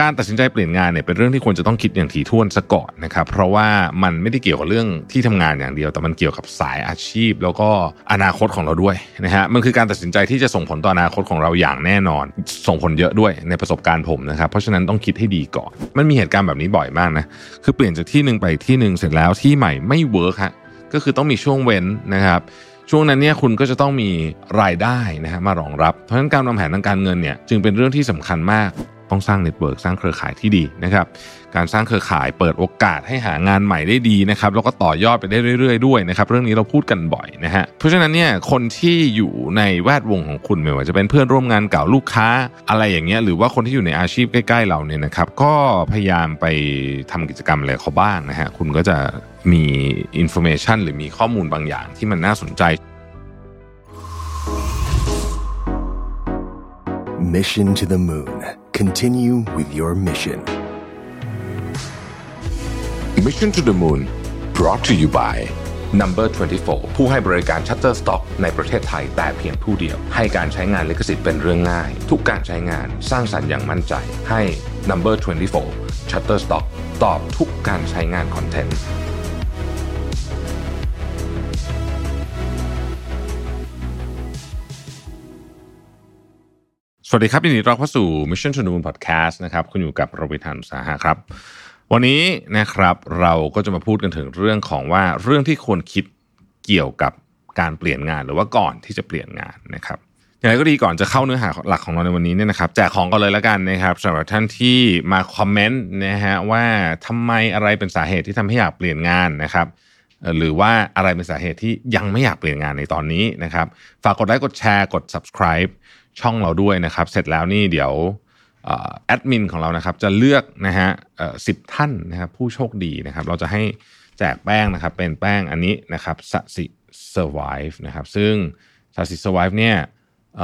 การตัดสินใจเปลี่ยนงานเนี่ยเป็นเรื่องที่ควรจะต้องคิดอย่างถี่ถ้วนซะก่อนนะครับเพราะว่ามันไม่ได้เกี่ยวกับเรื่องที่ทำงานอย่างเดียว แต่มันเกี่ยวกับสายอาชีพ แล้วก็อนาคตของเราด้วยนะฮะมันคือการตัดสินใจที่จะส่งผลต่ออนาคตของเราอย่างแน่นอน ส่งผลเยอะด้วยในประสบการณ์ผมนะครับเพราะฉะนั้นต้องคิดให้ดีก่อน มันมีเหตุการณ์แบบนี้บ่อยมากนะคือเปลี่ยนจากที่หนึ่งไปที่หนึ่งเสร็จแล้วที่ใหม่ไม่เวิร์กฮะก็คือต้องมีช่วงเว้นนะครับช่วงนั้นเนี่ยคุณก็จะต้องมีรายได้นะฮะมารองรับ เพราะฉะนั้นการวางแผนทางการเงินเนี่ยจึงเป็นเรื่องที่สำคัญมาก ต้องสร้าง network สร้างเครือข่ายที่ดีนะครับการสร้างเครือข่ายเปิดโอกาสให้หางานใหม่ได้ดีนะครับแล้วก็ต่อยอดไปได้เรื่อยๆด้วยนะครับเรื่องนี้เราพูดกันบ่อยนะฮะเพราะฉะนั้นเนี่ยคนที่อยู่ในแวดวงของคุณไม่ว่าจะเป็นเพื่อนร่วมงานเก่าลูกค้าอะไรอย่างเงี้ยหรือว่าคนที่อยู่ในอาชีพใกล้ ๆ เราเนี่ยนะครับก็พยายามไปทำกิจกรรมอะไรเขาบ้างนะฮะคุณก็จะมี information หรือมีข้อมูลบางอย่างที่มันน่าสนใจ Mission to the Moon. Continue with your mission. Mission to the Moon brought to you by Number 24 ผู้ให้บริการ Shutterstock ในประเทศไทยแต่เพียงผู้เดียว ให้การใช้งานลิขสิทธิ์เป็นเรื่องง่าย ทุกการใช้งานสร้างสรรค์อย่างมั่นใจ ให้ Number 24 Shutterstock ตอบทุกการใช้งานคอนเทนต์ วัสดีครับยินดีต้อนรับเข้าสู่ Mission to the Moon Podcast นะครับคุณอยู่กับโรบิทันสาหะครับ วันนี้นะครับเราก็จะมาพูดกันถึงเรื่องของว่าเรื่องที่ควรคิดเกี่ยวกับการเปลี่ยนงานหรือว่าก่อนที่จะเปลี่ยนงานนะครับอย่างไรก็ดีก่อนจะเข้าเนื้อหาหลักของเราในวันนี้เนี่ยนะครับแจกของกันเลยแล้วกันนะครับสำหรับท่านที่มาคอมเมนต์นะฮะว่าทำไมอะไรเป็นสาเหตุที่ทำให้อยากเปลี่ยนงานนะครับหรือว่าอะไรเป็นสาเหตุที่ยังไม่อยากเปลี่ยนงานในตอนนี้นะครับ ฝากกดไลค์กดแชร์กด subscribe ช่องเราด้วยนะครับ เสร็จแล้วนี่เดี๋ยวแอดมินของเรานะครับจะเลือกนะฮะสิบท่านนะครับผู้โชคดีนะครับ เราจะให้แจกแป้งนะครับ เป็นแป้งอันนี้นะครับสสิ survive นะครับซึ่งสสิ survive เนี่ยเ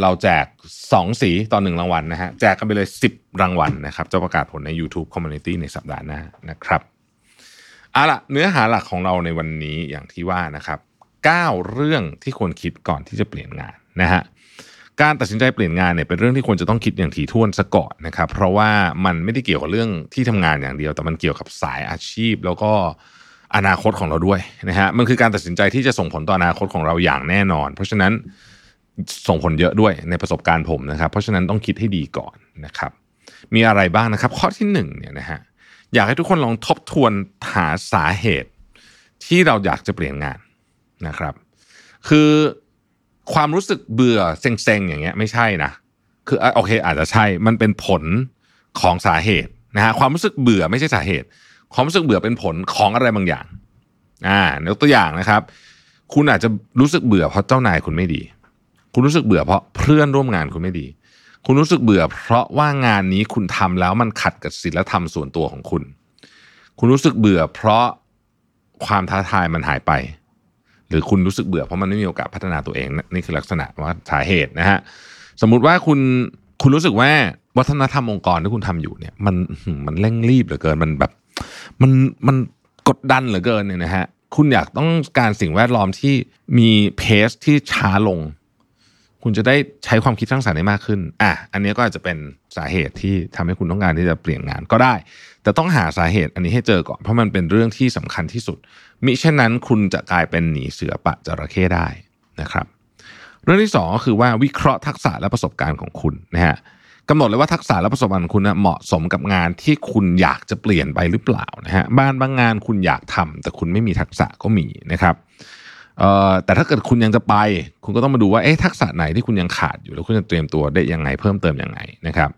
เราแจก 2 สีต่อหนึ่งรางวัลนะฮะแจกกันไปเลย 10 รางวัลนะครับ จะประกาศผลใน YouTube Community ในสัปดาห์หน้านะครับเอาล่ะเนื้อหาหลักของเราในวันนี้อย่างที่ว่านะครับ 9 เรื่องที่ควรคิดก่อนที่จะเปลี่ยนงานนะฮะ การตัดสินใจเปลี่ยนงานเนี่ยเป็นเรื่องที่ควรจะต้องคิดอย่างถี่ถ้วนซะก่อนนะครับ เพราะว่ามันไม่ได้เกี่ยวกับเรื่องที่ทำงานอย่างเดียว แต่มันเกี่ยวกับสายอาชีพ แล้วก็อนาคตของเราด้วยนะฮะมันคือการตัดสินใจที่จะส่งผลต่ออนาคตของเราอย่างแน่นอน เพราะฉะนั้นส่งผลเยอะด้วยในประสบการณ์ผมนะครับ เพราะฉะนั้นต้องคิดให้ดีก่อนนะครับ มีอะไรบ้างนะครับ ข้อที่หนึ่งเนี่ยนะฮะอยากให้ทุกคนลองทบทวนหาสาเหตุที่เราอยากจะเปลี่ยนงานนะครับ คือ ความรู้สึกเบื่อเซ็งๆอย่างเงี้ยไม่ใช่นะคือโอเค อาจจะใช่มันเป็นผลของสาเหตุนะฮะความรู้สึกเบื่อไม่ใช่สาเหตุ ความรู้สึกเบื่อเป็นผลของอะไรบางอย่างอ่ายกตัวอย่างนะครับ คุณอาจจะรู้สึกเบื่อเพราะเจ้านายคุณไม่ดี คุณรู้สึกเบื่อเพราะเพื่อนร่วมงานคุณไม่ดี คุณรู้สึกเบื่อ เพราะว่างานนี้คุณทำแล้วมันขัดกับศีลธรรมส่วนตัวของคุณ คุณรู้สึกเบื่อ เพราะความท้าทายมันหายไป หรือคุณรู้สึกเบื่อเพราะมันไม่มีโอกาสพัฒนาตัวเอง นี่คือลักษณะว่าสาเหตุนะฮะสมมุติว่าคุณคุณรู้สึกว่าวัฒนธรรมองค์กรที่คุณทำอยู่เนี่ย มันมันเร่งรีบเหลือเกินมันแบบ มันมันกดดันเหลือเกินเนี่ยนะฮะคุณอยากต้องการสิ่งแวดล้อมที่มีเพสที่ช้าลง คุณจะได้ใช้ความคิดสร้างสรรค์ได้มากขึ้น อะ อันนี้ก็อาจจะเป็นสาเหตุที่ทำให้คุณต้องการที่จะเปลี่ยนงานก็ได้ แต่ต้องหาสาเหตุอันนี้ให้เจอก่อน เพราะมันเป็นเรื่องที่สำคัญที่สุด มิเช่นนั้นคุณจะกลายเป็นหนีเสือปะจระเข้ได้นะครับ เรื่องที่สองก็คือว่าวิเคราะห์ทักษะและประสบการณ์ของคุณนะฮะกำหนดเลยว่าทักษะและประสบการณ์คุณนะเหมาะสมกับงานที่คุณอยากจะเปลี่ยนไปหรือเปล่านะฮะ บ้านบางงานคุณอยากทำแต่คุณไม่มีทักษะก็มีนะครับเออแต่ถ้าเกิดคุณยังจะไป คุณก็ต้องมาดูว่าเอ๊ะทักษะไหนที่คุณยังขาดอยู่แล้วคุณจะเตรียมตัวได้ยังไงเพิ่มเติมยังไงนะครับ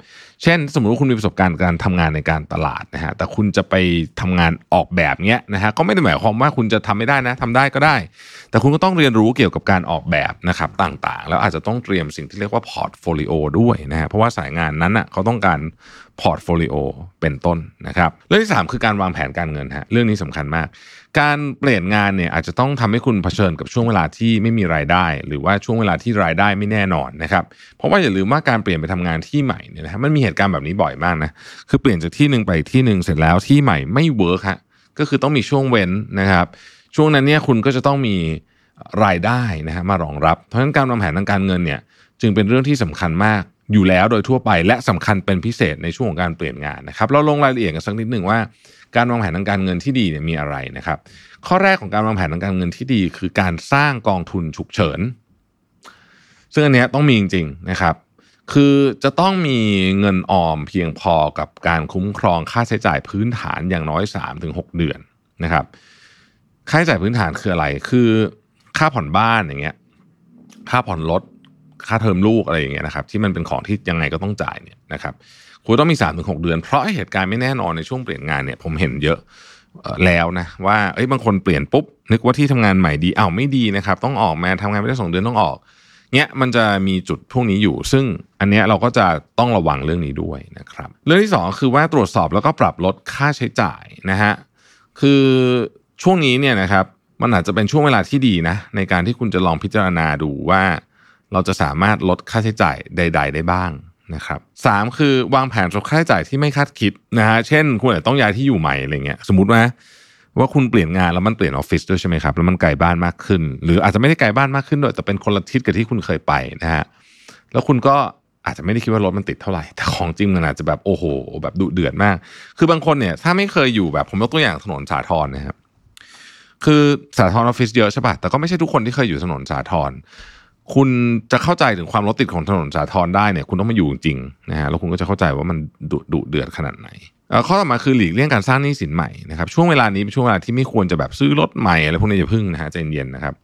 เช่น สมมติว่าคุณมีประสบการณ์การทำงานในการตลาดนะฮะแต่คุณจะไปทำงานออกแบบเนี้ยนะฮะก็ไม่ได้หมายความว่าคุณจะทำไม่ได้นะทำได้ก็ได้ แต่คุณก็ต้องเรียนรู้เกี่ยวกับการออกแบบนะครับต่างๆ แล้วอาจจะต้องเตรียมสิ่งที่เรียกว่า portfolio ด้วยนะฮะเพราะว่าสายงานนั้นอะเขาต้องการ portfolio เป็นต้นนะครับเรื่องที่สามคือการวางแผนการเงินฮะเรื่องนี้สำคัญมาก การเปลี่ยนงานเนี่ยอาจจะต้องทำให้คุณเผชิญกับช่วงเวลาที่ไม่มีรายได้ หรือว่าช่วงเวลาที่รายได้ไม่แน่นอนนะครับเพราะว่าอย่าลืมว่าการเปลี่ยนไปทำงานที่ใหม่เนี่ยนะมันมีเหตุการณ์แบบนี้บ่อยมากนะคือเปลี่ยนจากที่หนึ่งไปที่หนึ่งเสร็จแล้วที่ใหม่ไม่เวิร์กฮะก็คือต้องมีช่วงเว้นนะครับ ช่วงนั้นเนี่ยคุณก็จะต้องมีรายได้นะฮะมารองรับ เพราะฉะนั้นการวางแผนทางการเงินเนี่ยจึงเป็นเรื่องที่สำคัญมากอยู่แล้วโดยทั่วไปและสำคัญเป็นพิเศษในช่วงของการเปลี่ยนงานนะครับ เราลงรายละเอียดกันสักนิดหนึ่งว่า การวางแผนทางการเงินที่ดีเนี่ยมีอะไรนะครับ ข้อแรกของการวางแผนทางการเงินที่ดี คือการสร้างกองทุนฉุกเฉิน ซึ่งอันเนี้ยต้องมีจริงๆนะครับ คือจะต้องมีเงินออมเพียงพอกับการคุ้มครองค่าใช้จ่ายพื้นฐานอย่างน้อย 3-6 เดือนนะครับ ค่าใช้จ่ายพื้นฐานคืออะไร คือค่าผ่อนบ้านอย่างเงี้ย ค่าผ่อนรถ ค่าเทอมลูกอะไรอย่างเงี้ยนะครับ ที่มันเป็นของที่ยังไงก็ต้องจ่ายเนี่ยนะครับคุณต้องมี3าถึงหเดือน เพราะเหตุการณ์ไม่แน่นอนในช่วงเปลี่ยนงานเนี่ยผมเห็นเยอะแล้วนะว่าเอ้ยบางคนเปลี่ยนปุ๊บนึกว่าที่ทำงานใหม่ดีอ้าวไม่ดีนะครับ ต้องออกมาทำงานไม่ได้สองเดือนต้องออก เนี้ยมันจะมีจุดพวกนี้อยู่ ซึ่งอันเนี้ยเราก็จะต้องระวังเรื่องนี้ด้วยนะครับ เรื่องที่ 2 คือว่าตรวจสอบแล้วก็ปรับลดค่าใช้จ่ายนะฮะคือช่วงนี้เนี่ยนะครับมันอาจจะเป็นช่วงเวลาที่ดีนะในการที่คุณจะลองพิจารณาดูว่า เราจะสามารถลดค่าใช้จ่ายใด ๆ ได้บ้างนะครับสามคือวางแผนลดค่าใช้จ่ายที่ไม่คาดคิดนะฮะเช่น คุณอาจจะต้องย้ายที่อยู่ใหม่อะไรเงี้ยสมมติว่า ว่าคุณเปลี่ยนงานแล้วมันเปลี่ยนออฟฟิศด้วยใช่ไหมครับแล้วมันไกลบ้านมากขึ้น หรืออาจจะไม่ได้ไกลบ้านมากขึ้นด้วยแต่เป็นคนละทิศกับที่คุณเคยไปนะฮะแล้วคุณก็อาจจะไม่ได้คิดว่ารถมันติดเท่าไหร่แต่ของจริงมันอาจจะแบบโอ้โห แบบดุเดือดมาก คือบางคนเนี่ยถ้าไม่เคยอยู่แบบผมยกตัวอย่างถนนสาทรนะครับคือสาทรออฟฟิศเยอะใช่ป่ะแต่ก็ไม่ใช่ทุกคนที่เคยอยู่ถนนสาทรคุณจะเข้าใจถึงความรถติดของถนนสาทรได้เนี่ย คุณต้องมาอยู่จริงนะฮะแล้วคุณก็จะเข้าใจว่ามันดุดุเดือดขนาดไหน ข้อต่อมาคือหลีกเลี่ยงการสร้างหนี้สินใหม่นะครับช่วงเวลานี้เป็นช่วงเวลาที่ไม่ควรจะแบบซื้อรถใหม่อะไรพวกนี้อย่าพึ่งนะฮะใจเย็นๆนะครับ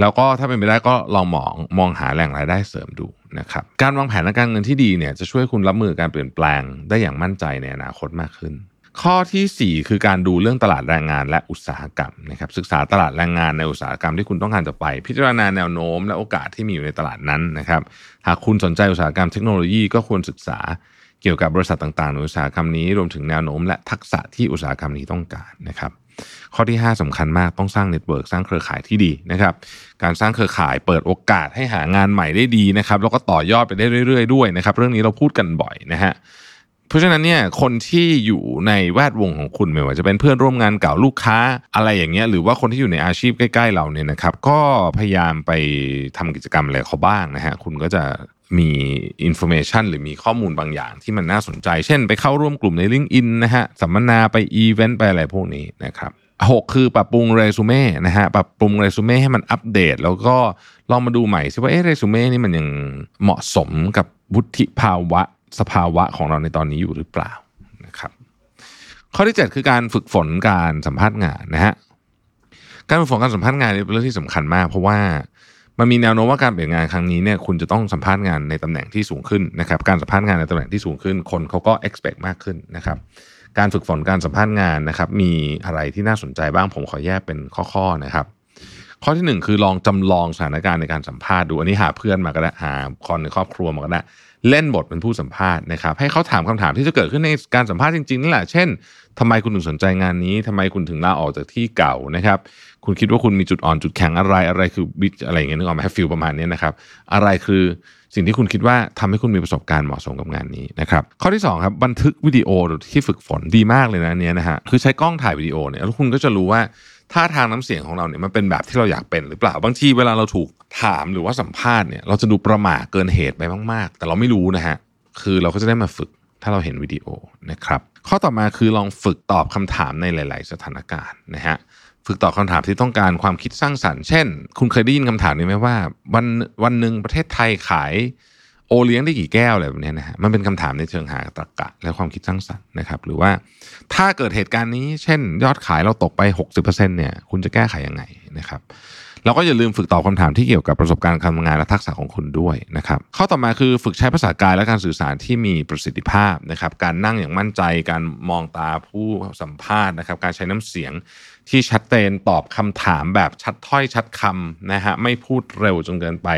แล้วก็ถ้าเป็นไปได้ก็ลองมองมองหาแหล่งรายได้เสริมดูนะครับการวางแผนและการเงินที่ดีเนี่ยจะช่วยคุณรับมือการเปลี่ยนแปลงได้อย่างมั่นใจในอนาคตมากขึ้น ข้อที่ 4 คือการดูเรื่องตลาดแรงงานและอุตสาหกรรมนะครับศึกษาตลาดแรงงานในอุตสาหกรรมที่คุณต้องการจะไป พิจารณาแนวโน้ม และโอกาสที่มีอยู่ในตลาดนั้นนะครับหากคุณสนใจอุตสาหกรรมเทคโนโลยีก็ควรศึกษา เกี่ยวกับบริษัทต่างๆในอุตสาหกรรมนี้รวมถึงแนวโน้มและทักษะที่อุตสาหกรรมนี้ต้องการนะครับ ข้อที่ 5สำคัญมากต้องสร้าง network สร้างเครือข่ายที่ดีนะครับ การสร้างเครือข่ายเปิดโอกาสให้หางานใหม่ได้ดีนะครับ แล้วก็ต่อยอดไปได้เรื่อยๆด้วยนะครับ เรื่องนี้เราพูดกันบ่อยนะฮะเพราะฉะนั้นเนี่ยคนที่อยู่ในแวดวงของคุณไม่ว่าจะเป็นเพื่อนร่วมงานเก่าลูกค้าอะไรอย่างเงี้ยหรือว่าคนที่อยู่ในอาชีพใกล้ ๆ เราเนี่ยนะครับ ก็พยายามไปทำกิจกรรมอะไรเขาบ้างนะฮะคุณก็จะ มี information หรือมีข้อมูลบางอย่างที่มันน่าสนใจ เช่นไปเข้าร่วมกลุ่มใน l i n k ์อินนะฮะสัมมนาไปอีเวนต์ไปอะไรพวกนี้นะครับหกคือปรับปรุงเรซูเม่นะฮะปรับปรุงเรซูเม่ให้มันอัปเดต แล้วก็ลองมาดูใหม่ซิว่าเอเรซูเม่นี่มันยังเหมาะสมกับวุฒิภาวะสภาวะของเราในตอนนี้อยู่หรือเปล่านะครับข้อที่ 7 คือการฝึกฝนการสัมภาษณ์งานนะฮะการฝึกฝนการสัมภาษณ์งานเป็นเรื่องที่สำคัญมาก เพราะว่า มันมีแนวโน้มว่าการเปลี่ยนงานครั้งนี้เนี่ยคุณจะต้องสัมภาษณ์งานในตำแหน่งที่สูงขึ้นนะครับการสัมภาษณ์งานในตำแหน่งที่สูงขึ้น คนเขาก็ expect มากขึ้นนะครับการฝึกฝนการสัมภาษณ์งานนะครับมีอะไรที่น่าสนใจบ้างผมขอแยกเป็นข้อๆนะครับ ข้อที่ 1 คือลองจำลองสถานการณ์ในการสัมภาษณ์ดูอันนี้หาเพื่อนมาก็ได้หาคนในครอบครัวมาก็ได้เล่นบทเป็นผู้สัมภาษณ์นะครับให้เขาถามคำถามที่จะเกิดขึ้นในการสัมภาษณ์จริงๆนี่แหละเช่นทำไมคุณถึงสนใจงานนี้ทำไมคุณถึงลาออกจากที่เก่านะครับ คุณคิดว่าคุณมีจุดอ่อนจุดแข็งอะไรอะไรคือบิชอะไรอย่างเงี้ยนึกออกไหมฟิลประมาณนี้นะครับอะไรคือสิ่งที่คุณคิดว่าทำให้คุณมีประสบการณ์เหมาะสมกับงานนี้นะครับข้อที่2ครับบันทึกวิดีโอที่ฝึกฝนดีมากเลยนะเนี้ยนะฮะคือใช้กล้องถ่ายวิดีโอเนี่ยแล้วคุณก็จะรู้ว่าท่าทางน้ำเสียงของเราเนี่ยมันเป็นแบบที่เราอยากเป็นหรือเปล่าบางทีเวลาเราถูกถามหรือว่าสัมภาษณ์เนี่ยเราจะดูประหม่าเกินเหตุไปมาก ๆ แต่เราไม่รู้นะฮะคือเราก็จะได้มาฝึกถ้าเราเห็นวิดีโอนะครับข้อต่อมาคือลองฝึกตอบคำถามในหลาย ๆ สถานการณ์นะฮะ ฝึกตอบคำถามที่ต้องการความคิดสร้างสรรค์เช่น คุณเคยได้ยินคำถามนี้ไหมว่า วันวันหนึ่งประเทศไทยขายโอเลี้ยงได้กี่แก้วอะไรแบบนี้นะฮะมันเป็นคำถามในเชิงหาตรรกะ และความคิดสร้างสรรค์นะครับ หรือว่าถ้าเกิดเหตุการณ์นี้ เช่น ยอดขายเราตกไป 60%เนี่ยคุณจะแก้ไขยังไงนะครับแล้วก็อย่าลืมฝึกตอบคำถามที่เกี่ยวกับประสบการณ์การทำงานและทักษะของคุณด้วยนะครับข้อต่อมาคือฝึกใช้ภาษากายและการสื่อสารที่มีประสิทธิภาพนะครับ การนั่งอย่างมั่นใจ การมองตาผู้สัมภาษณ์นะครับ การใช้น้ำเสียง ที่ชัดเจนตอบคำถามแบบชัดถ้อยชัดคำนะฮะไม่พูดเร็วจนเกินไป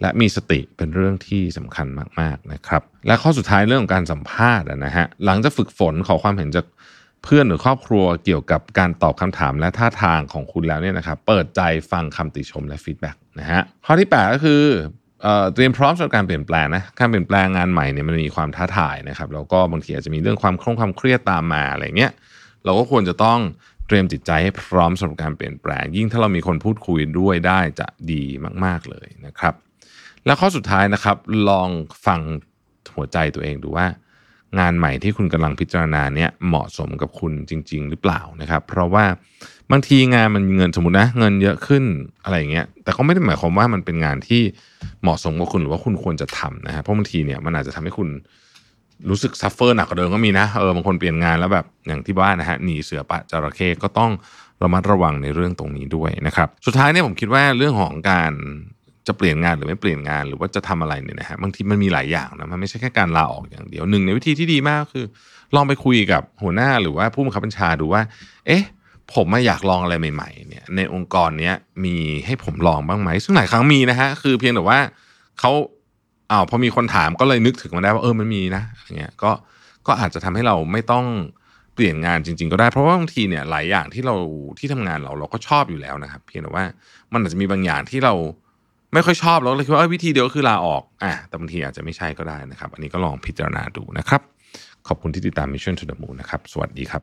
และมีสติเป็นเรื่องที่สำคัญมากๆนะครับ และข้อสุดท้ายเรื่องของการสัมภาษณ์นะฮะหลังจากฝึกฝนขอความเห็นจากเพื่อนหรือครอบครัวเกี่ยวกับการตอบคำถามและท่าทางของคุณแล้วเนี่ยนะครับเปิดใจฟังคำติชมและฟีดแบ็กนะฮะข้อที่ 8 ก็คือเตรียมพร้อมสำหรับการเปลี่ยนแปลงนะการเปลี่ยนแปลงงานใหม่เนี่ยมันมีความท้าทายนะครับแล้วก็บางทีอาจจะมีเรื่องความคล่องความเครียดตามมาอะไรเงี้ยเราก็ควรจะต้อง เตรียมจิตใจให้พร้อมสำหรับการเปลี่ยนแปลง ยิ่งถ้าเรามีคนพูดคุยด้วยได้จะดีมาก ๆ เลยนะครับ และข้อสุดท้ายนะครับ ลองฟังหัวใจตัวเองดูว่า งานใหม่ที่คุณกำลังพิจารณาเนี่ยเหมาะสมกับคุณจริง ๆ หรือเปล่านะครับ เพราะว่าบางทีงานมันเงินสมมตินะเงินเยอะขึ้นอะไรอย่างเงี้ยแต่ก็ไม่ได้หมายความว่ามันเป็นงานที่เหมาะสมกับคุณหรือว่าคุณควรจะทำนะฮะเพราะบางทีเนี่ยมันอาจจะทำให้คุณ รู้สึก suffer หนักกว่าเดิมก็มีนะเออบางคนเปลี่ยนงานแล้วแบบอย่างที่ว่านะฮะหนีเสือปะจระเข้ก็ต้องระมัดระวังในเรื่องตรงนี้ด้วยนะครับสุดท้ายเนี่ยผมคิดว่าเรื่องของการจะเปลี่ยนงานหรือไม่เปลี่ยนงานหรือว่าจะทำอะไรเนี่ยนะฮะบางทีมันมีหลายอย่างนะมันไม่ใช่แค่การลาออกอย่างเดียวหนึ่งในวิธีที่ดีมากคือ ลองไปคุยกับหัวหน้าหรือว่าผู้บังคับบัญชาดูว่า เอ๊ะผมมาอยากลองอะไรใหม่ๆเนี่ยในองค์กรเนี้ยมีให้ผมลองบ้างไหมซึ่งหลายครั้งมีนะฮะคือเพียงแต่ว่าเขา อ้าวพอมีคนถามก็เลยนึกถึงมาได้ว่าเออมันมีนะอย่างเงี้ยก็ก็อาจจะทำให้เราไม่ต้องเปลี่ยนงานจริง ๆ ก็ได้เพราะว่าบางทีเนี่ยหลายอย่างที่เราที่ทำงานเราเราก็ชอบอยู่แล้วนะครับ เพียงแต่ว่ามันอาจจะมีบางอย่างที่เราไม่ค่อยชอบเราเลยคิดว่าวิธีเดียวก็คือลาออกอะแต่บางทีอาจจะไม่ใช่ก็ได้นะครับ อันนี้ก็ลองพิจารณาดูนะครับ ขอบคุณที่ติดตาม Mission to the Moon นะครับ สวัสดีครับ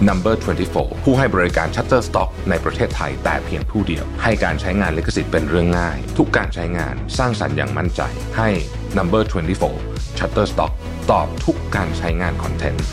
Number 24 ผู้ให้บริการ Shutterstock ในประเทศไทยแต่เพียงผู้เดียว ให้การใช้งานลิขสิทธิ์เป็นเรื่องง่าย ทุกการใช้งานสร้างสรรค์อย่างมั่นใจ ให้ Number 24 Shutterstock ตอบทุกการใช้งานคอนเทนต์